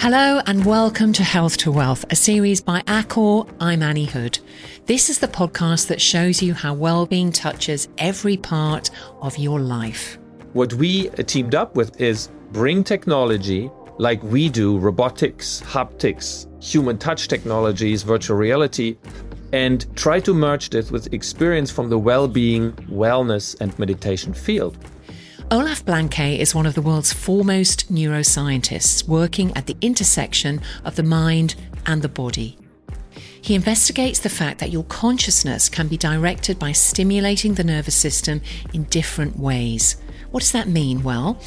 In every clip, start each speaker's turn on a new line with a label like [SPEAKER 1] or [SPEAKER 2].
[SPEAKER 1] Hello and welcome to Health to Wealth, a series by Accor. I'm Anni Hood. This is the podcast that shows you how well-being touches every part of your life.
[SPEAKER 2] What we teamed up with is bring technology like we do robotics, haptics, human touch technologies, virtual reality, and try to merge this with experience from the well being, wellness, and meditation field.
[SPEAKER 1] Olaf Blanke is one of the world's foremost neuroscientists working at the intersection of the mind and the body. He investigates the fact that your consciousness can be directed by stimulating the nervous system in different ways. What does that mean? Well,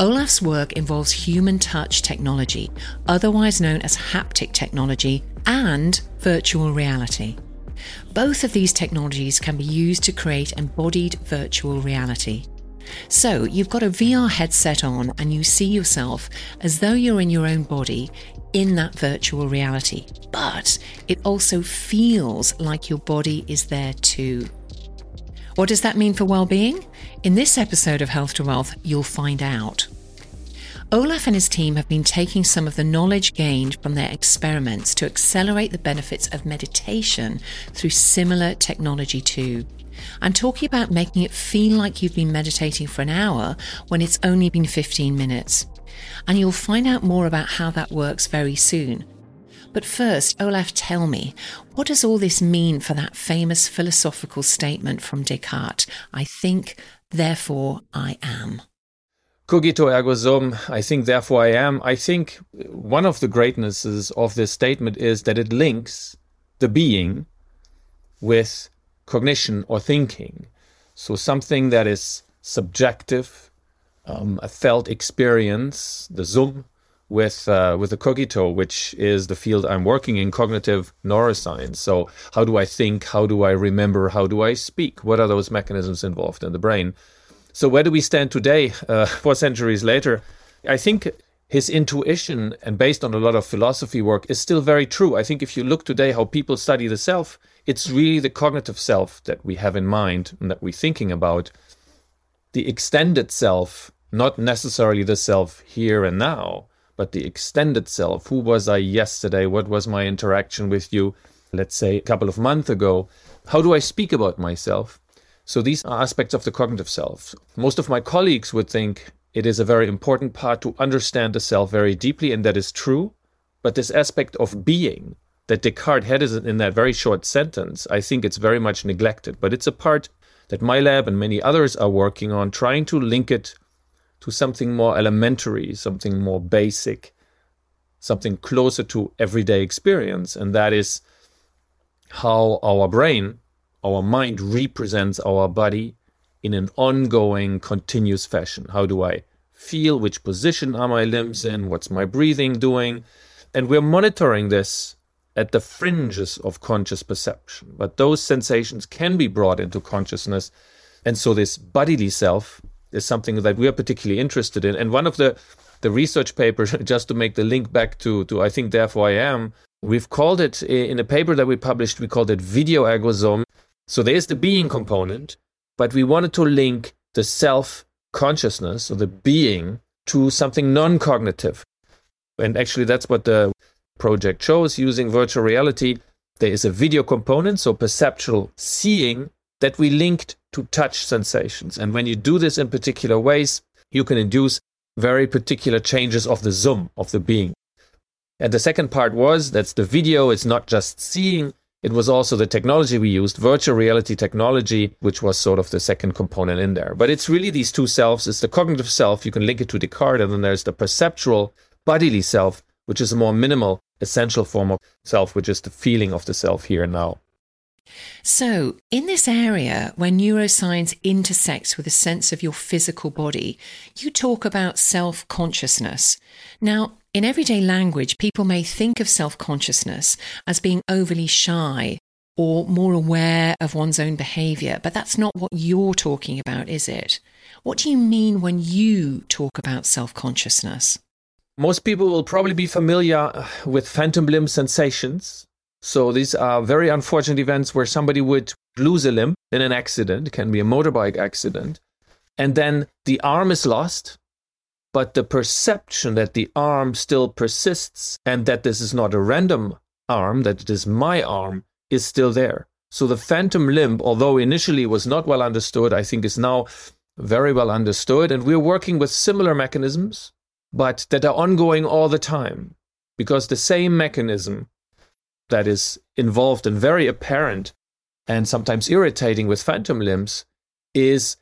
[SPEAKER 1] Olaf's work involves human touch technology, otherwise known as haptic technology, and virtual reality. Both of these technologies can be used to create embodied virtual reality. So you've got a VR headset on and you see yourself as though you're in your own body in that virtual reality. But it also feels like your body is there too. What does that mean for well-being? In this episode of Health to Wealth, you'll find out. Olaf and his team have been taking some of the knowledge gained from their experiments to accelerate the benefits of meditation through similar technology too. I'm talking about making it feel like you've been meditating for an hour when it's only been 15 minutes. And you'll find out more about how that works very soon. But first, Olaf, tell me, what does all this mean for that famous philosophical statement from Descartes? I think, therefore I am.
[SPEAKER 2] Cogito ergo sum, I think, therefore I am. I think one of the greatnesses of this statement is that it links the being with cognition or thinking. So something that is subjective, um, a felt experience, the sum, with uh, with the cogito, which is the field I'm working in, cognitive neuroscience. So how do I think? How do I remember? How do I speak? What are those mechanisms involved in the brain? So where do we stand today, uh, four centuries later? I think his intuition, and based on a lot of philosophy work, is still very true. I think if you look today how people study the self, it's really the cognitive self that we have in mind and that we're thinking about. The extended self, not necessarily the self here and now, but the extended self. Who was I yesterday? What was my interaction with you, let's say, a couple of months ago? How do I speak about myself? So these are aspects of the cognitive self. Most of my colleagues would think it is a very important part to understand the self very deeply, and that is true. But this aspect of being, that Descartes had in that very short sentence, I think it's very much neglected. But it's a part that my lab and many others are working on, trying to link it to something more elementary, something more basic, something closer to everyday experience. And that is how our brain, our mind represents our body in an ongoing, continuous fashion. How do I feel? Which position are my limbs in? What's my breathing doing? And we're monitoring this at the fringes of conscious perception. But those sensations can be brought into consciousness. And so this bodily self is something that we are particularly interested in. And one of the, the research papers, just to make the link back to, to I think therefore I am, we've called it in a paper that we published, we called it video sum. So there's the being component, but we wanted to link the self consciousness or the being to something non cognitive. And actually, that's what the project shows using virtual reality. There is a video component, so perceptual seeing, that we linked to touch sensations. And when you do this in particular ways, you can induce very particular changes of the sum of the being. And the second part was that's the video, it's not just seeing, it was also the technology we used, virtual reality technology, which was sort of the second component in there. But it's really these two selves. It's the cognitive self, you can link it to Descartes, and then there's the perceptual bodily self, which is a more minimal, essential form of self, which is the feeling of the self here and now.
[SPEAKER 1] So, in this area where neuroscience intersects with a sense of your physical body, you talk about self consciousness. Now, in everyday language, people may think of self consciousness as being overly shy or more aware of one's own behavior, but that's not what you're talking about, is it? What do you mean when you talk about self consciousness?
[SPEAKER 2] Most people will probably be familiar with phantom limb sensations. So these are very unfortunate events where somebody would lose a limb in an accident, can be a motorbike accident, and then the arm is lost, but the perception that the arm still persists and that this is not a random arm, that it is my arm, is still there. So the phantom limb, although initially was not well understood, I think is now very well understood. And we're working with similar mechanisms, but that are ongoing all the time. Because the same mechanism that is involved and very apparent and sometimes irritating with phantom limbs is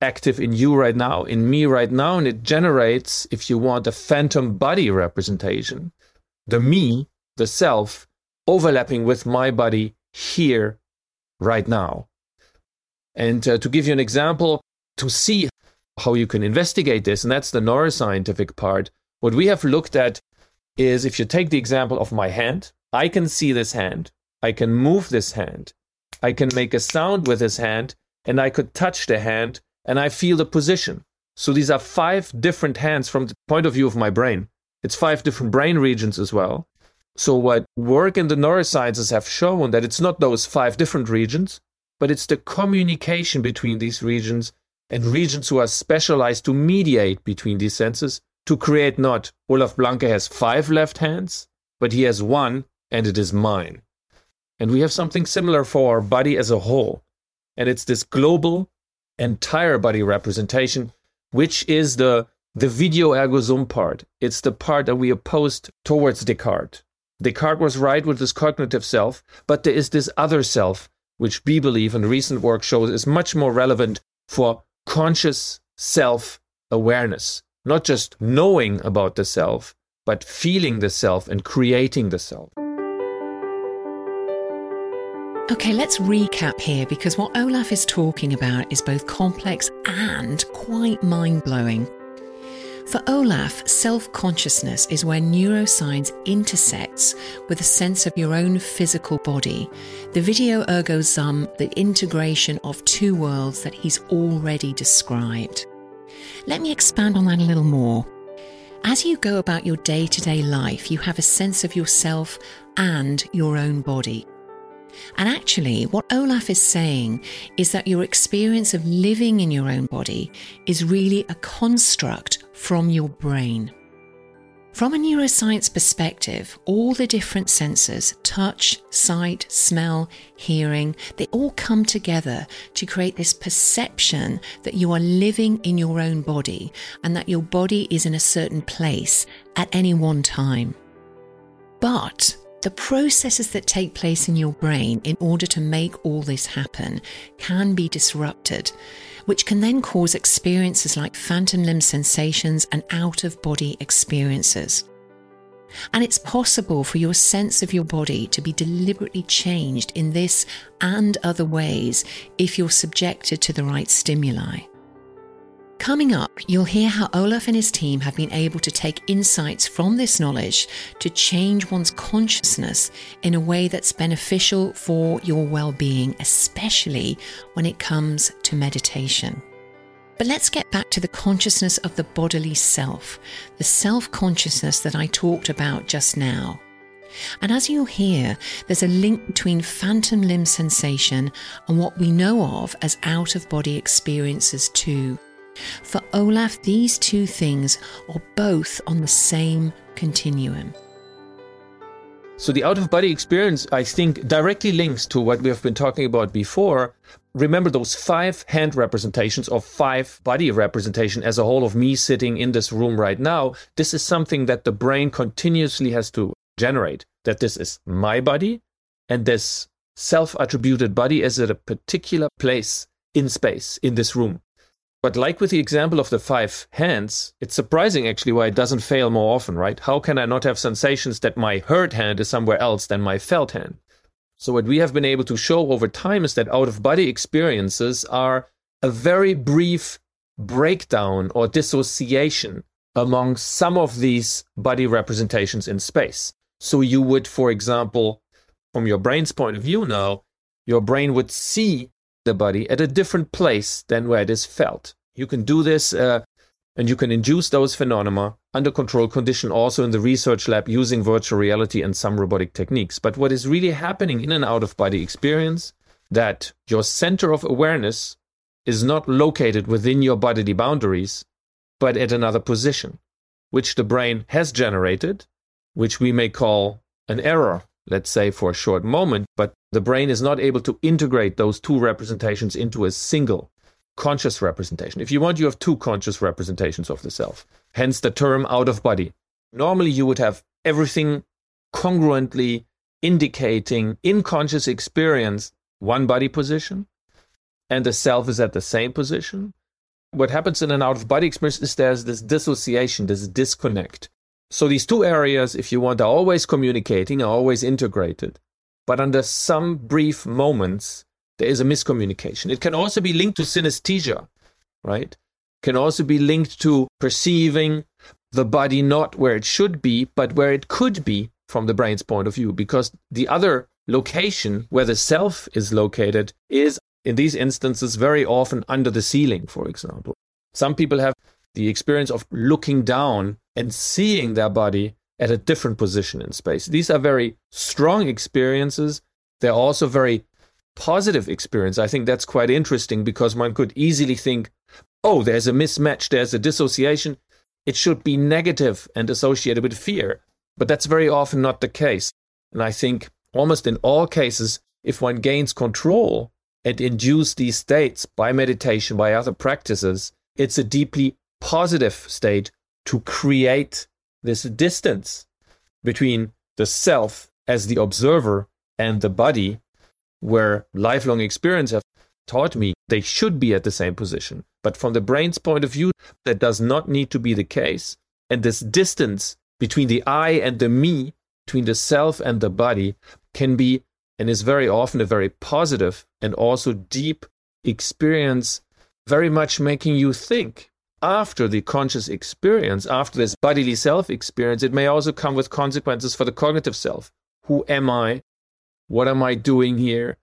[SPEAKER 2] active in you right now, in me right now, and it generates, if you want, a phantom body representation. The me, the self, overlapping with my body here, right now. And uh, to give you an example, to see how you can investigate this, and that's the neuroscientific part, what we have looked at is if you take the example of my hand, I can see this hand, I can move this hand, I can make a sound with this hand, and I could touch the hand and I feel the position. So these are five different hands from the point of view of my brain. It's five different brain regions as well. So what work in the neurosciences have shown that it's not those five different regions, but it's the communication between these regions and regions who are specialized to mediate between these senses to create not Olaf Blanke has five left hands, but he has one and it is mine. And we have something similar for our body as a whole. And it's this global entire body representation, which is the the video ergo sum part. It's the part that we opposed towards Descartes. Descartes was right with his cognitive self, but there is this other self, which we believe and recent work shows is much more relevant for conscious self awareness. Not just knowing about the self, but feeling the self and creating the self.
[SPEAKER 1] Okay, let's recap here because what Olaf is talking about is both complex and quite mind blowing. For Olaf, self consciousness is where neuroscience intersects with a sense of your own physical body, the video ergo sum, the integration of two worlds that he's already described. Let me expand on that a little more. As you go about your day to day life, you have a sense of yourself and your own body. And actually, what Olaf is saying is that your experience of living in your own body is really a construct from your brain. From a neuroscience perspective, all the different senses touch, sight, smell, hearing they all come together to create this perception that you are living in your own body and that your body is in a certain place at any one time. But the processes that take place in your brain in order to make all this happen can be disrupted, which can then cause experiences like phantom limb sensations and out of body experiences. And it's possible for your sense of your body to be deliberately changed in this and other ways if you're subjected to the right stimuli. Coming up, you'll hear how Olaf and his team have been able to take insights from this knowledge to change one's consciousness in a way that's beneficial for your well being, especially when it comes to meditation. But let's get back to the consciousness of the bodily self, the self consciousness that I talked about just now. And as you'll hear, there's a link between phantom limb sensation and what we know of as out of body experiences too. For Olaf, these two things are both on the same continuum.
[SPEAKER 2] So the out of body experience, I think, directly links to what we have been talking about before. Remember those five hand representations or five body representation as a whole of me sitting in this room right now. This is something that the brain continuously has to generate. That this is my body and this self attributed body is at a particular place in space in this room. But like with the example of the five hands, it's surprising actually why it doesn't fail more often, right? How can I not have sensations that my hurt hand is somewhere else than my felt hand? So what we have been able to show over time is that out of body experiences are a very brief breakdown or dissociation among some of these body representations in space. So you would, for example, from your brain's point of view now, your brain would see the body at a different place than where it is felt. You can do this uh, and you can induce those phenomena under controlled condition also in the research lab using virtual reality and some robotic techniques. But what is really happening in an out of body experience that your center of awareness is not located within your bodily boundaries, but at another position, which the brain has generated, which we may call an error, let's say for a short moment, but the brain is not able to integrate those two representations into a single conscious representation. If you want, you have two conscious representations of the self, hence the term out of body. Normally, you would have everything congruently indicating in conscious experience one body position, and the self is at the same position. What happens in an out of body experience is there's this dissociation, this disconnect. So these two areas, if you want, are always communicating, are always integrated. But under some brief moments, there is a miscommunication. It can also be linked to synesthesia, right? Can also be linked to perceiving the body not where it should be, but where it could be from the brain's point of view, because the other location where the self is located is, in these instances, very often under the ceiling, for example. Some people have the experience of looking down and seeing their body at a different position in space. These are very strong experiences. They're also very positive experience. I think that's quite interesting because one could easily think, oh, there's a mismatch, there's a dissociation. It should be negative and associated with fear. But that's very often not the case. And I think almost in all cases, if one gains control and induce these states by meditation, by other practices, it's a deeply positive state to create this distance between the self as the observer and the body, where lifelong experience have taught me they should be at the same position. But from the brain's point of view, that does not need to be the case. And this distance between the I and the me, between the self and the body, can be and is very often a very positive and also deep experience, very much making you think. After the conscious experience, after this bodily self experience, it may also come with consequences for the cognitive self. Who am I? What am I doing here?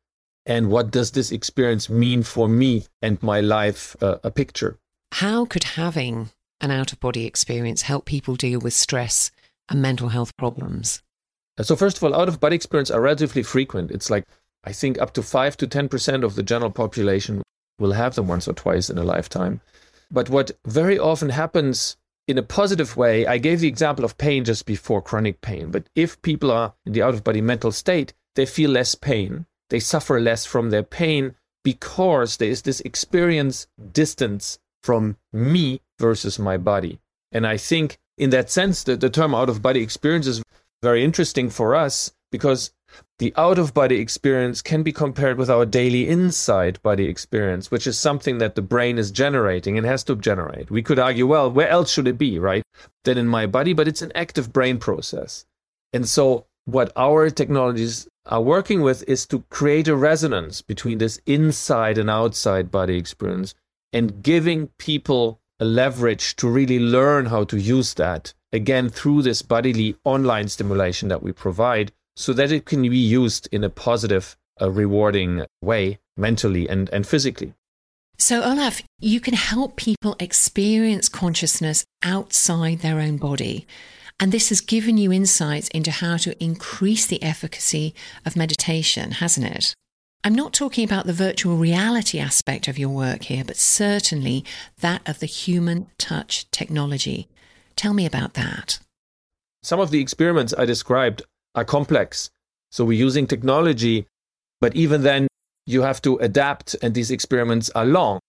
[SPEAKER 2] And what does this experience mean for me and my life? Uh, a picture.
[SPEAKER 1] How could having an out of body experience help people deal with stress and mental health problems?
[SPEAKER 2] So, first of all, out of body experience are relatively frequent. It's like, I think, up to 5 to 10% of the general population will have them once or twice in a lifetime. But what very often happens in a positive way, I gave the example of pain just before chronic pain. But if people are in the out of body mental state, they feel less pain. They suffer less from their pain because there is this experience distance from me versus my body. And I think in that sense that the term out of body experience is very interesting for us because the out of body experience can be compared with our daily inside body experience, which is something that the brain is generating and has to generate. We could argue, well, where else should it be, right? Than in my body, but it's an active brain process. And so, what our technologies are working with is to create a resonance between this inside and outside body experience and giving people a leverage to really learn how to use that again through this bodily online stimulation that we provide so that it can be used in a positive, uh, rewarding way mentally and, and physically.
[SPEAKER 1] So, Olaf, you can help people experience consciousness outside their own body. And this has given you insights into how to increase the efficacy of meditation, hasn't it? I'm not talking about the virtual reality aspect of your work here, but certainly that of the human touch technology. Tell me about that.
[SPEAKER 2] Some of the experiments I described are complex. So we're using technology, but even then, you have to adapt, and these experiments are long.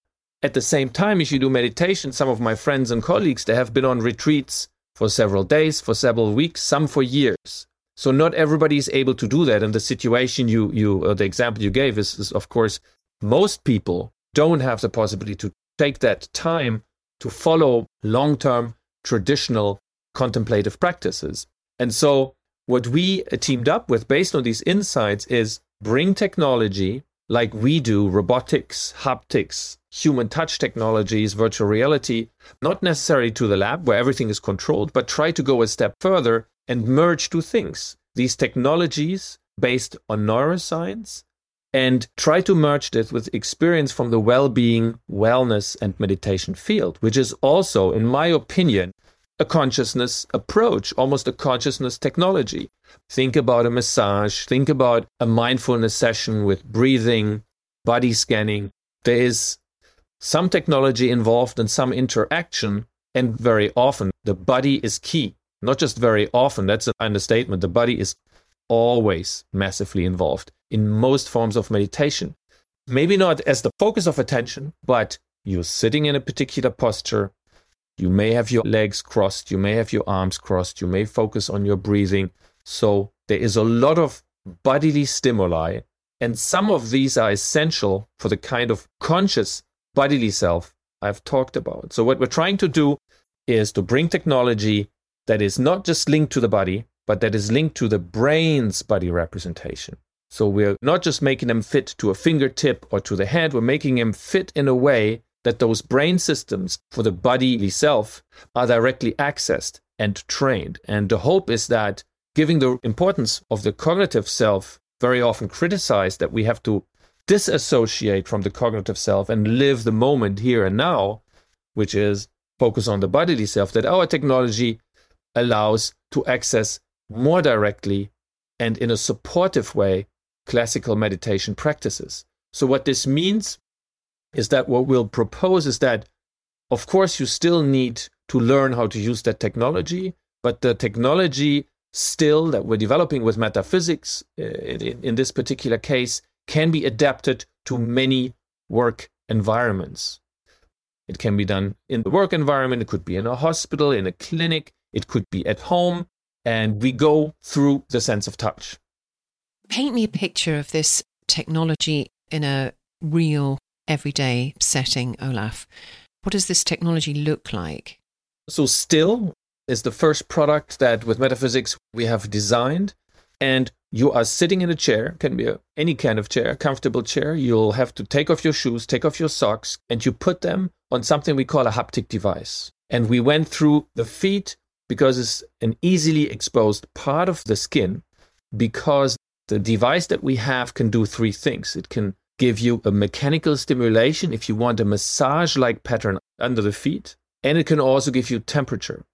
[SPEAKER 2] At the same time, if you do meditation, some of my friends and colleagues, they have been on retreats for several days, for several weeks, some for years. So not everybody is able to do that. And the situation you, you, the example you gave is, is, of course, most people don't have the possibility to take that time to follow long-term traditional contemplative practices. And so what we teamed up with based on these insights is bring technology like we do robotics, haptics, human touch technologies, virtual reality, not necessarily to the lab where everything is controlled, but try to go a step further and merge two things. These technologies based on neuroscience and try to merge this with experience from the well being, wellness, and meditation field, which is also, in my opinion, a consciousness approach, almost a consciousness technology. Think about a massage, think about a mindfulness session with breathing, body scanning. There is some technology involved and some interaction, And very often, the body is key. Not just very often, that's an understatement. The body is always massively involved in most forms of meditation. Maybe not as the focus of attention, but you're sitting in a particular posture. You may have your legs crossed, you may have your arms crossed, you may focus on your breathing. So there is a lot of bodily stimuli, and some of these are essential for the kind of conscious bodily self I've talked about. So, what we're trying to do is to bring technology that is not just linked to the body, but that is linked to the brain's body representation. So we're not just making them fit to a fingertip or to the head, we're making them fit in a way that those brain systems for the bodily self are directly accessed and trained. And the hope is that giving the importance of the cognitive self, very often criticized that we have to disassociate from the cognitive self and live the moment here and now, which is focus on the bodily self, that our technology allows to access more directly and in a supportive way classical meditation practices. So, what this means is that what we'll propose is that, of course, you still need to learn how to use that technology, but the technology still that we're developing with Metaphysiks uh, in, in this particular case can be adapted to many work environments. It can be done in the work environment, it could be in a hospital, in a clinic, it could be at home, and we go through the sense of touch.
[SPEAKER 1] Paint me a picture of this technology in a real everyday setting, Olaf. What does this technology look like?
[SPEAKER 2] So, Still is the first product that with Metaphysiks we have designed. And you are sitting in a chair, can be a, any kind of chair, comfortable chair. You'll have to take off your shoes, take off your socks, and you put them on something we call a haptic device. And we went through the feet because it's an easily exposed part of the skin, because the device that we have can do three things. It can give you a mechanical stimulation if you want a massage like pattern under the feet, and it can also give you temperature.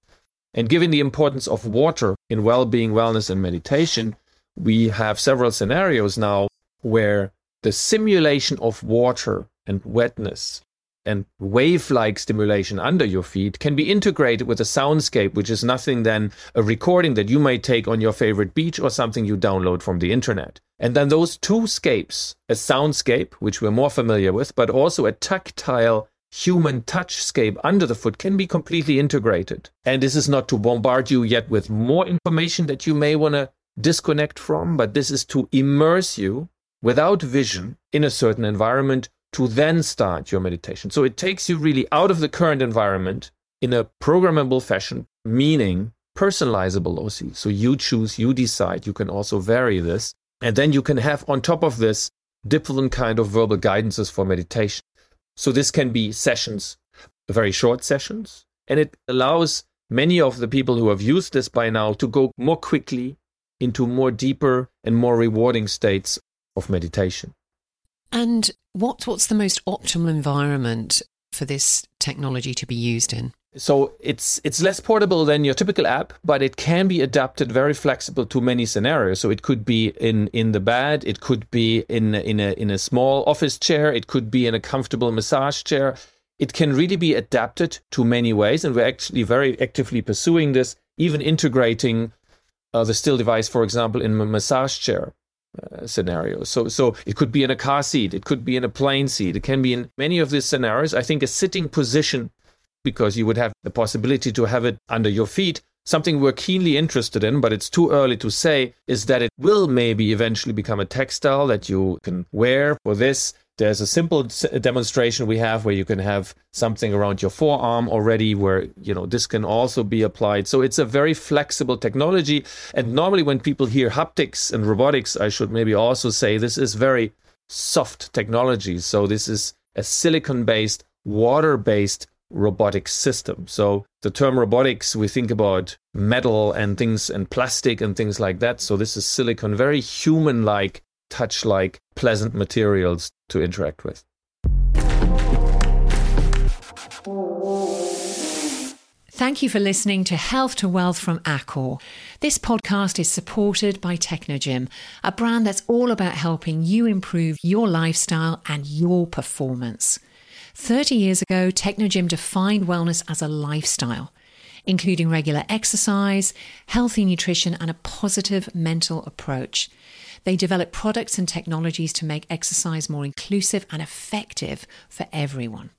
[SPEAKER 2] And given the importance of water in well being, wellness, and meditation, we have several scenarios now where the simulation of water and wetness and wave like stimulation under your feet can be integrated with a soundscape, which is nothing than a recording that you may take on your favorite beach or something you download from the internet. And then those two scapes, a soundscape, which we're more familiar with, but also a tactile human touchscape under the foot can be completely integrated. And this is not to bombard you yet with more information that you may want to disconnect from, but this is to immerse you without vision in a certain environment to then start your meditation. So it takes you really out of the current environment in a programmable fashion, meaning personalizable OC. So you choose, you decide, you can also vary this. And then you can have on top of this different kind of verbal guidances for meditation. So this can be sessions, very short sessions, and it allows many of the people who have used this by now to go more quickly into more deeper and more rewarding states of meditation.
[SPEAKER 1] And what what's the most optimal environment for this technology to be used in?
[SPEAKER 2] So it's it's less portable than your typical app, but it can be adapted very flexible to many scenarios. So it could be in in the bed, it could be in in a in a small office chair, it could be in a comfortable massage chair. It can really be adapted to many ways, and we're actually very actively pursuing this, even integrating uh, the still device, for example, in a massage chair uh, scenarios. So, so it could be in a car seat, it could be in a plane seat, it can be in many of these scenarios. I think a sitting position, because you would have the possibility to have it under your feet. Something we're keenly interested in, but it's too early to say, is that it will maybe eventually become a textile that you can wear for this there's a simple demonstration we have where you can have something around your forearm already where you know this can also be applied. So it's a very flexible technology. And normally when people hear haptics and robotics i should maybe also say this is very soft technology. So this is a silicon based water based robotic system. So the term robotics we think about metal and things and plastic and things like that. So this is silicon very human like touch like pleasant materials to interact with.
[SPEAKER 1] Thank you for listening to Health to Wealth from Accor. This podcast is supported by Technogym, a brand that's all about helping you improve your lifestyle and your performance. 30 years ago, Technogym defined wellness as a lifestyle, including regular exercise, healthy nutrition, and a positive mental approach. They develop products and technologies to make exercise more inclusive and effective for everyone.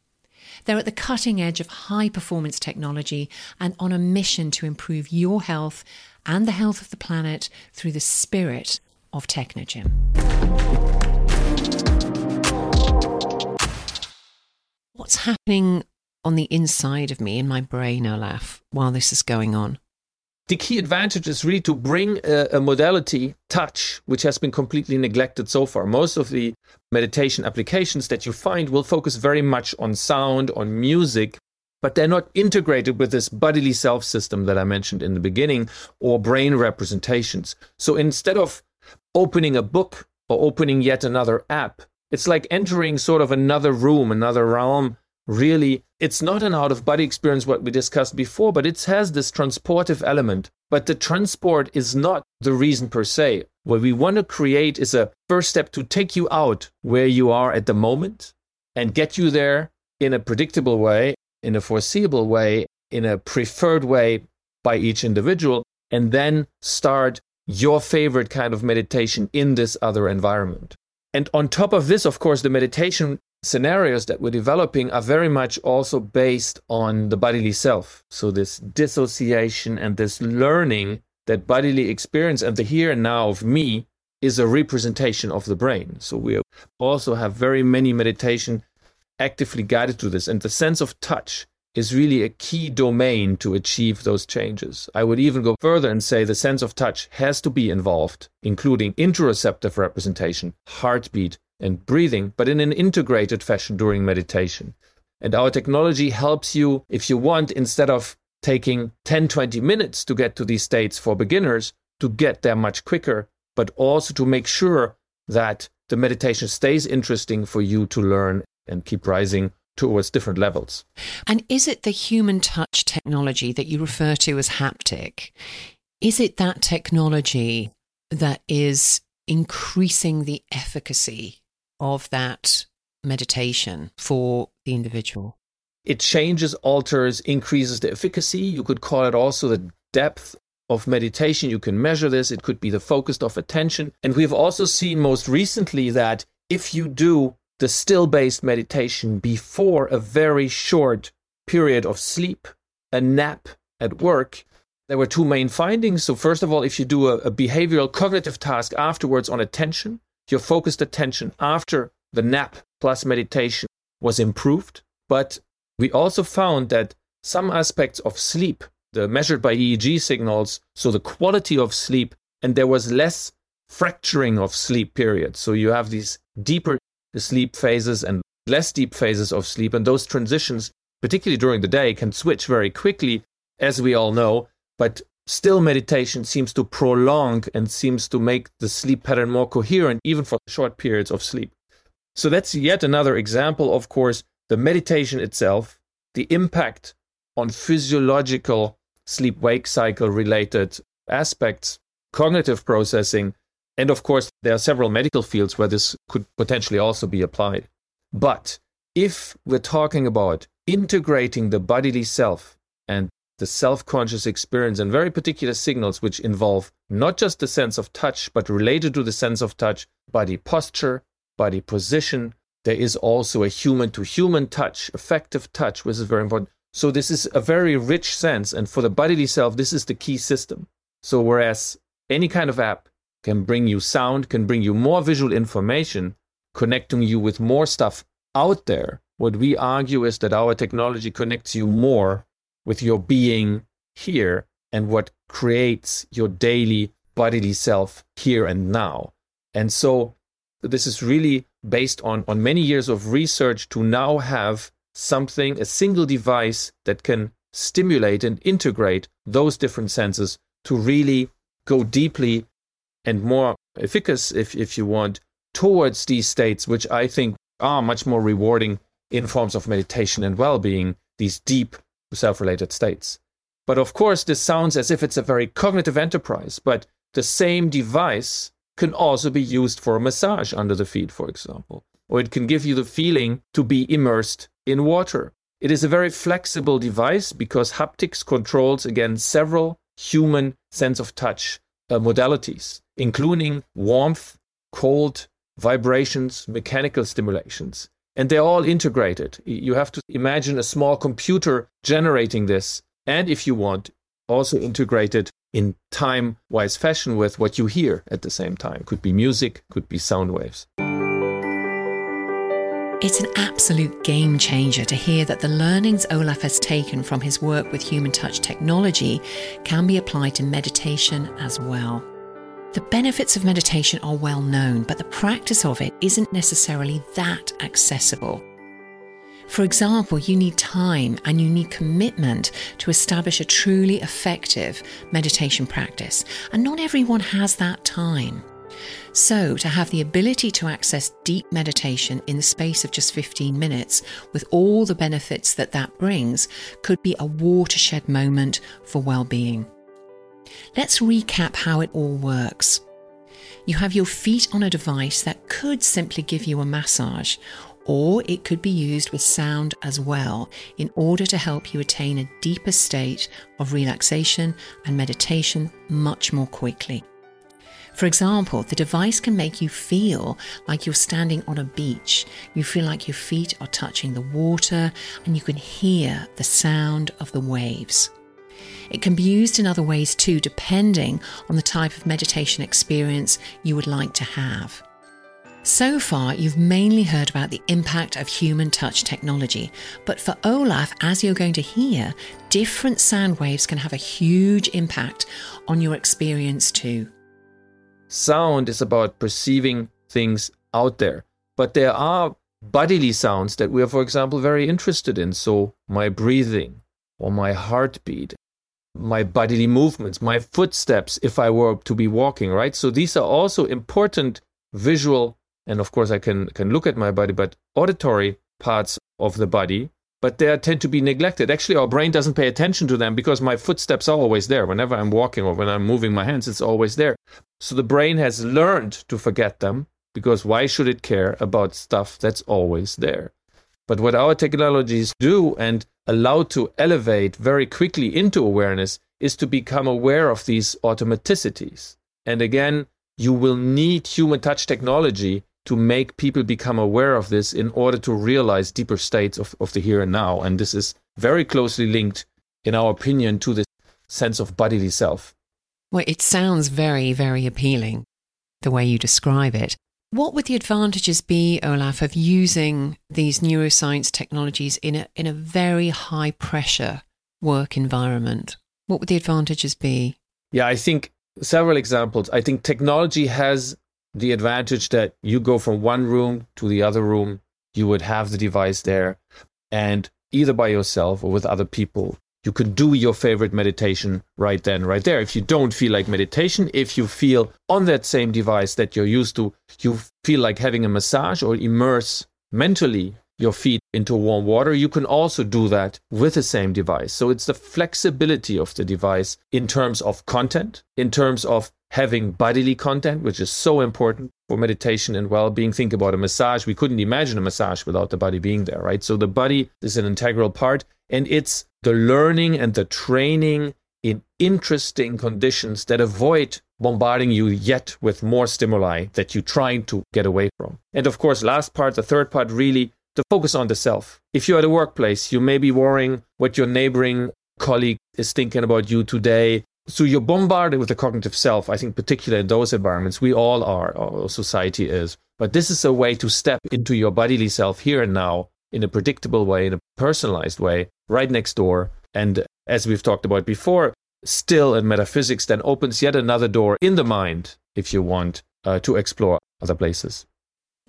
[SPEAKER 1] They're at the cutting edge of high performance technology and on a mission to improve your health and the health of the planet through the spirit of Technogym. What's happening on the inside of me in my brain, Olaf, while this is going on?
[SPEAKER 2] The key advantage is really to bring a, a, modality, touch, which has been completely neglected so far. Most of the meditation applications that you find will focus very much on sound, on music, but they're not integrated with this bodily self system that I mentioned in the beginning or brain representations. So instead of opening a book or opening yet another app, it's like entering sort of another room, another realm really it's not an out of body experience what we discussed before but it has this transportive element. But the transport is not the reason per se. What we want to create is a first step to take you out where you are at the moment and get you there in a predictable way in a foreseeable way in a preferred way by each individual and then start your favorite kind of meditation in this other environment. And on top of this, of course, the meditation scenarios that we're developing are very much also based on the bodily self. So, this dissociation and this learning that bodily experience and the here and now of me is a representation of the brain. So, we also have very many meditation actively guided to this. And the sense of touch is really a key domain to achieve those changes. I would even go further and say the sense of touch has to be involved, including interoceptive representation, heartbeat, and breathing, but in an integrated fashion during meditation. And our technology helps you, if you want, instead of taking 10, 20 minutes to get to these states for beginners, to get there much quicker, but also to make sure that the meditation stays interesting for you to learn and keep rising towards different levels.
[SPEAKER 1] And is it the human touch technology that you refer to as haptic? Is it that technology that is increasing the efficacy of that meditation for the individual?
[SPEAKER 2] It changes, alters, increases the efficacy. You could call it also the depth of meditation. You can measure this. It could be the focus of attention. And we've also seen most recently that if you do the still based meditation before a very short period of sleep, a nap at work, there were two main findings. So, first of all, if you do a, a behavioral cognitive task afterwards on attention, your focused attention after the nap plus meditation was improved. But we also found that some aspects of sleep, the measured by EEG signals, so the quality of sleep, and there was less fracturing of sleep periods. So you have these deeper sleep phases and less deep phases of sleep. And those transitions, particularly during the day, can switch very quickly, as we all know. But Still, meditation seems to prolong and seems to make the sleep pattern more coherent, even for short periods of sleep. So, that's yet another example, of course, the meditation itself, the impact on physiological sleep wake cycle related aspects, cognitive processing, and of course, there are several medical fields where this could potentially also be applied. But if we're talking about integrating the bodily self and the self conscious experience and very particular signals which involve not just the sense of touch, but related to the sense of touch, body posture, body position. There is also a human to human touch, affective touch, which is very important. So, this is a very rich sense. And for the bodily self, this is the key system. So, whereas any kind of app can bring you sound, can bring you more visual information, connecting you with more stuff out there, what we argue is that our technology connects you more with your being here and what creates your daily bodily self here and now. And so this is really based on, on many years of research to now have something, a single device that can stimulate and integrate those different senses to really go deeply and more efficacious, if, if you want, towards these states, which I think are much more rewarding in forms of meditation and well being, these deep self related states. But of course, this sounds as if it's a very cognitive enterprise, but the same device can also be used for a massage under the feet, for example. or it can give you the feeling to be immersed in water. It is a very flexible device because haptics controls again several human sense of touch uh, modalities, including warmth, cold, vibrations, mechanical stimulations. And they're all integrated. You have to imagine a small computer generating this. And if you want, also integrated in time wise fashion with what you hear at the same time. Could be music, could be sound waves.
[SPEAKER 1] It's an absolute game changer to hear that the learnings Olaf has taken from his work with human touch technology can be applied to meditation as well. The benefits of meditation are well known, but the practice of it isn't necessarily that accessible. For example, you need time and you need commitment to establish a truly effective meditation practice, and not everyone has that time. So, to have the ability to access deep meditation in the space of just 15 minutes, with all the benefits that that brings, could be a watershed moment for well being. Let's recap how it all works. You have your feet on a device that could simply give you a massage, or it could be used with sound as well in order to help you attain a deeper state of relaxation and meditation much more quickly. For example, the device can make you feel like you're standing on a beach. You feel like your feet are touching the water and you can hear the sound of the waves. It can be used in other ways too, depending on the type of meditation experience you would like to have. So far, you've mainly heard about the impact of human touch technology, but for Olaf, as you're going to hear, different sound waves can have a huge impact on your experience too.
[SPEAKER 2] Sound is about perceiving things out there, but there are bodily sounds that we are, for example, very interested in. So, my breathing or my heartbeat, my bodily movements, my footsteps, if I were to be walking, right? So, these are also important visual and of course I can can look at my body, but auditory parts of the body, but they tend to be neglected. Actually, our brain doesn't pay attention to them because my footsteps are always there. Whenever I'm walking or when I'm moving my hands, it's always there. So the brain has learned to forget them because why should it care about stuff that's always there? But what our technologies do and allow to elevate very quickly into awareness is to become aware of these automaticities. And again, you will need human touch technology to make people become aware of this in order to realize deeper states of, of the here and now. And this is very closely linked, in our opinion, to the sense of bodily self.
[SPEAKER 1] Well, it sounds very, very appealing, the way you describe it. What would the advantages be, Olaf, of using these neuroscience technologies in a, in a very high pressure work environment? What would the advantages be?
[SPEAKER 2] Yeah, I think several examples. I think technology has the advantage that you go from one room to the other room, you would have the device there, and either by yourself or with other people, you could do your favorite meditation right then, right there. If you don't feel like meditation, if you feel on that same device that you're used to, you feel like having a massage or immerse mentally your feet into warm water, you can also do that with the same device. So it's the flexibility of the device in terms of content, in terms of having bodily content, which is so important for meditation and well being. Think about a massage. We couldn't imagine a massage without the body being there, right? So the body is an integral part, and it's the learning and the training in interesting conditions that avoid bombarding you yet with more stimuli that you're trying to get away from. And of course, last part, the third part, really the focus on the self. If you're at a workplace, you may be worrying what your neighboring colleague is thinking about you today so you're bombarded with the cognitive self. I think, particularly in those environments, we all are, our society is. But this is a way to step into your bodily self here and now in a predictable way, in a personalized way, right next door. And as we've talked about before, still in Metaphysiks then opens yet another door in the mind, if you want, uh, to explore other places.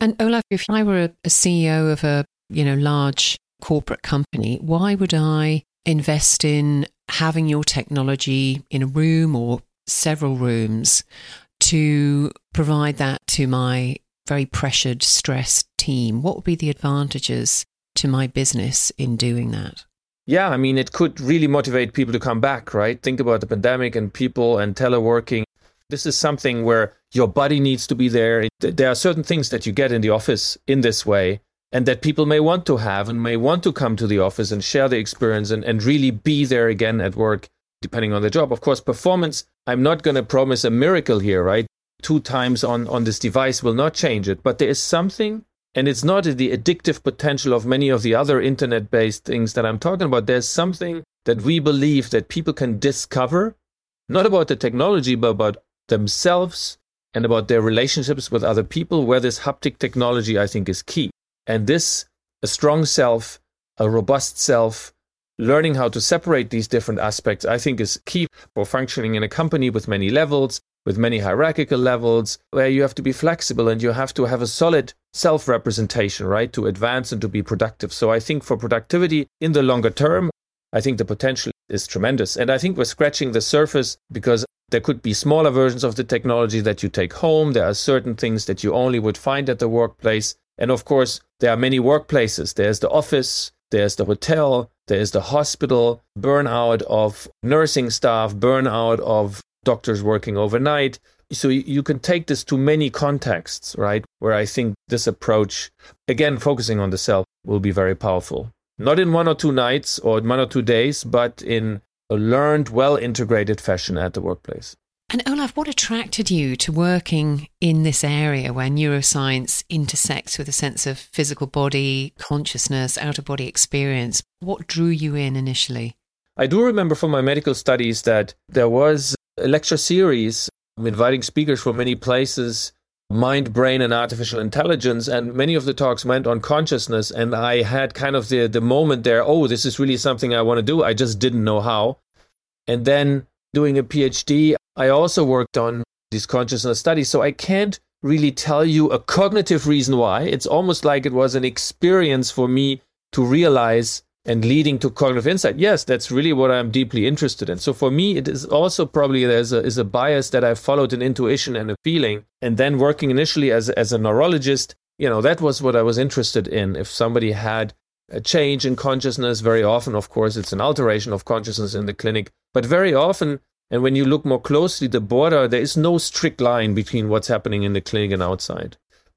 [SPEAKER 1] And Olaf, if I were a CEO of a you know large corporate company, why would I invest in having your technology in a room or several rooms to provide that to my very pressured, stressed team? What would be the advantages to my business in doing that?
[SPEAKER 2] Yeah, I mean, it could really motivate people to come back, right? Think about the pandemic and people and teleworking. This is something where your body needs to be there. There are certain things that you get in the office in this way and that people may want to have and may want to come to the office and share the experience and, and really be there again at work, depending on the job. Of course, performance, I'm not going to promise a miracle here, right? Two times on, on this device will not change it, but there is something, and it's not the addictive potential of many of the other internet based things that I'm talking about. There's something that we believe that people can discover, not about the technology, but about themselves and about their relationships with other people, where this haptic technology, I think, is key. And this, a strong self, a robust self, learning how to separate these different aspects, I think, is key for functioning in a company with many levels, with many hierarchical levels, where you have to be flexible and you have to have a solid self representation, right, to advance and to be productive. So I think for productivity in the longer term, I think the potential is tremendous. And I think we're scratching the surface because there could be smaller versions of the technology that you take home. There are certain things that you only would find at the workplace. And of course, there are many workplaces. There's the office, there's the hotel, there's the hospital, burnout of nursing staff, burnout of doctors working overnight. So you can take this to many contexts, right? Where I think this approach, again, focusing on the self, will be very powerful. Not in one or two nights or one or two days, but in a learned, well integrated fashion at the workplace.
[SPEAKER 1] And Olaf, what attracted you to working in this area where neuroscience intersects with a sense of physical body, consciousness, out of body experience? What drew you in initially?
[SPEAKER 2] I do remember from my medical studies that there was a lecture series inviting speakers from many places mind, brain, and artificial intelligence. And many of the talks went on consciousness. And I had kind of the, the moment there oh, this is really something I want to do. I just didn't know how. And then doing a PhD, I also worked on these consciousness studies. So I can't really tell you a cognitive reason why. It's almost like it was an experience for me to realize and leading to cognitive insight. Yes, that's really what I'm deeply interested in. So for me, it is also probably there's a, is a bias that I followed an intuition and a feeling. And then working initially as, as a neurologist, you know, that was what I was interested in. If somebody had a change in consciousness, very often, of course, it's an alteration of consciousness in the clinic. But very often, and when you look more closely, the border, there is no strict line between what's happening in the clinic and outside.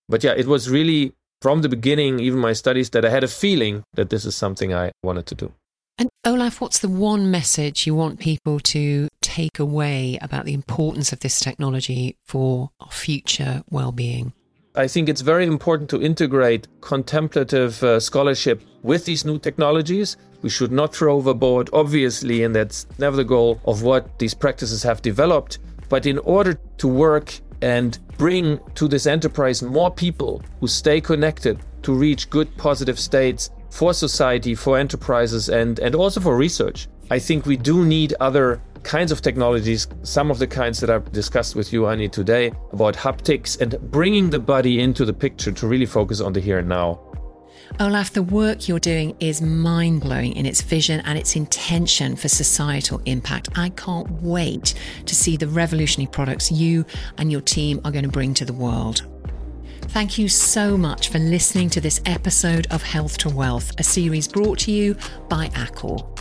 [SPEAKER 2] But yeah, it was really from the beginning, even my studies, that I had a feeling that this is something I wanted to do.
[SPEAKER 1] And Olaf, what's the one message you want people to take away about the importance of this technology for our future well being?
[SPEAKER 2] I think it's very important to integrate contemplative uh, scholarship with these new technologies. We should not throw overboard, obviously, and that's never the goal of what these practices have developed. But in order to work and bring to this enterprise more people who stay connected to reach good positive states for society, for enterprises, and, and also for research. I think we do need other kinds of technologies, some of the kinds that I've discussed with you, Anni, today, about haptics and bringing the body into the picture to really focus on the here and now.
[SPEAKER 1] Olaf, the work you're doing is mind blowing in its vision and its intention for societal impact. I can't wait to see the revolutionary products you and your team are going to bring to the world. Thank you so much for listening to this episode of Health to Wealth, a series brought to you by Accor.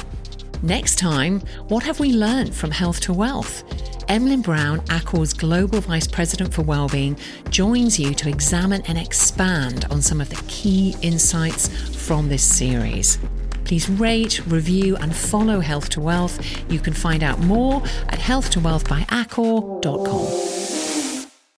[SPEAKER 1] Next time, what have we learned from Health to Wealth? Emlyn Brown, Accor's Global Vice President for Wellbeing, joins you to examine and expand on some of the key insights from this series. Please rate, review, and follow Health to Wealth. You can find out more at healthtowealthbyaccor.com.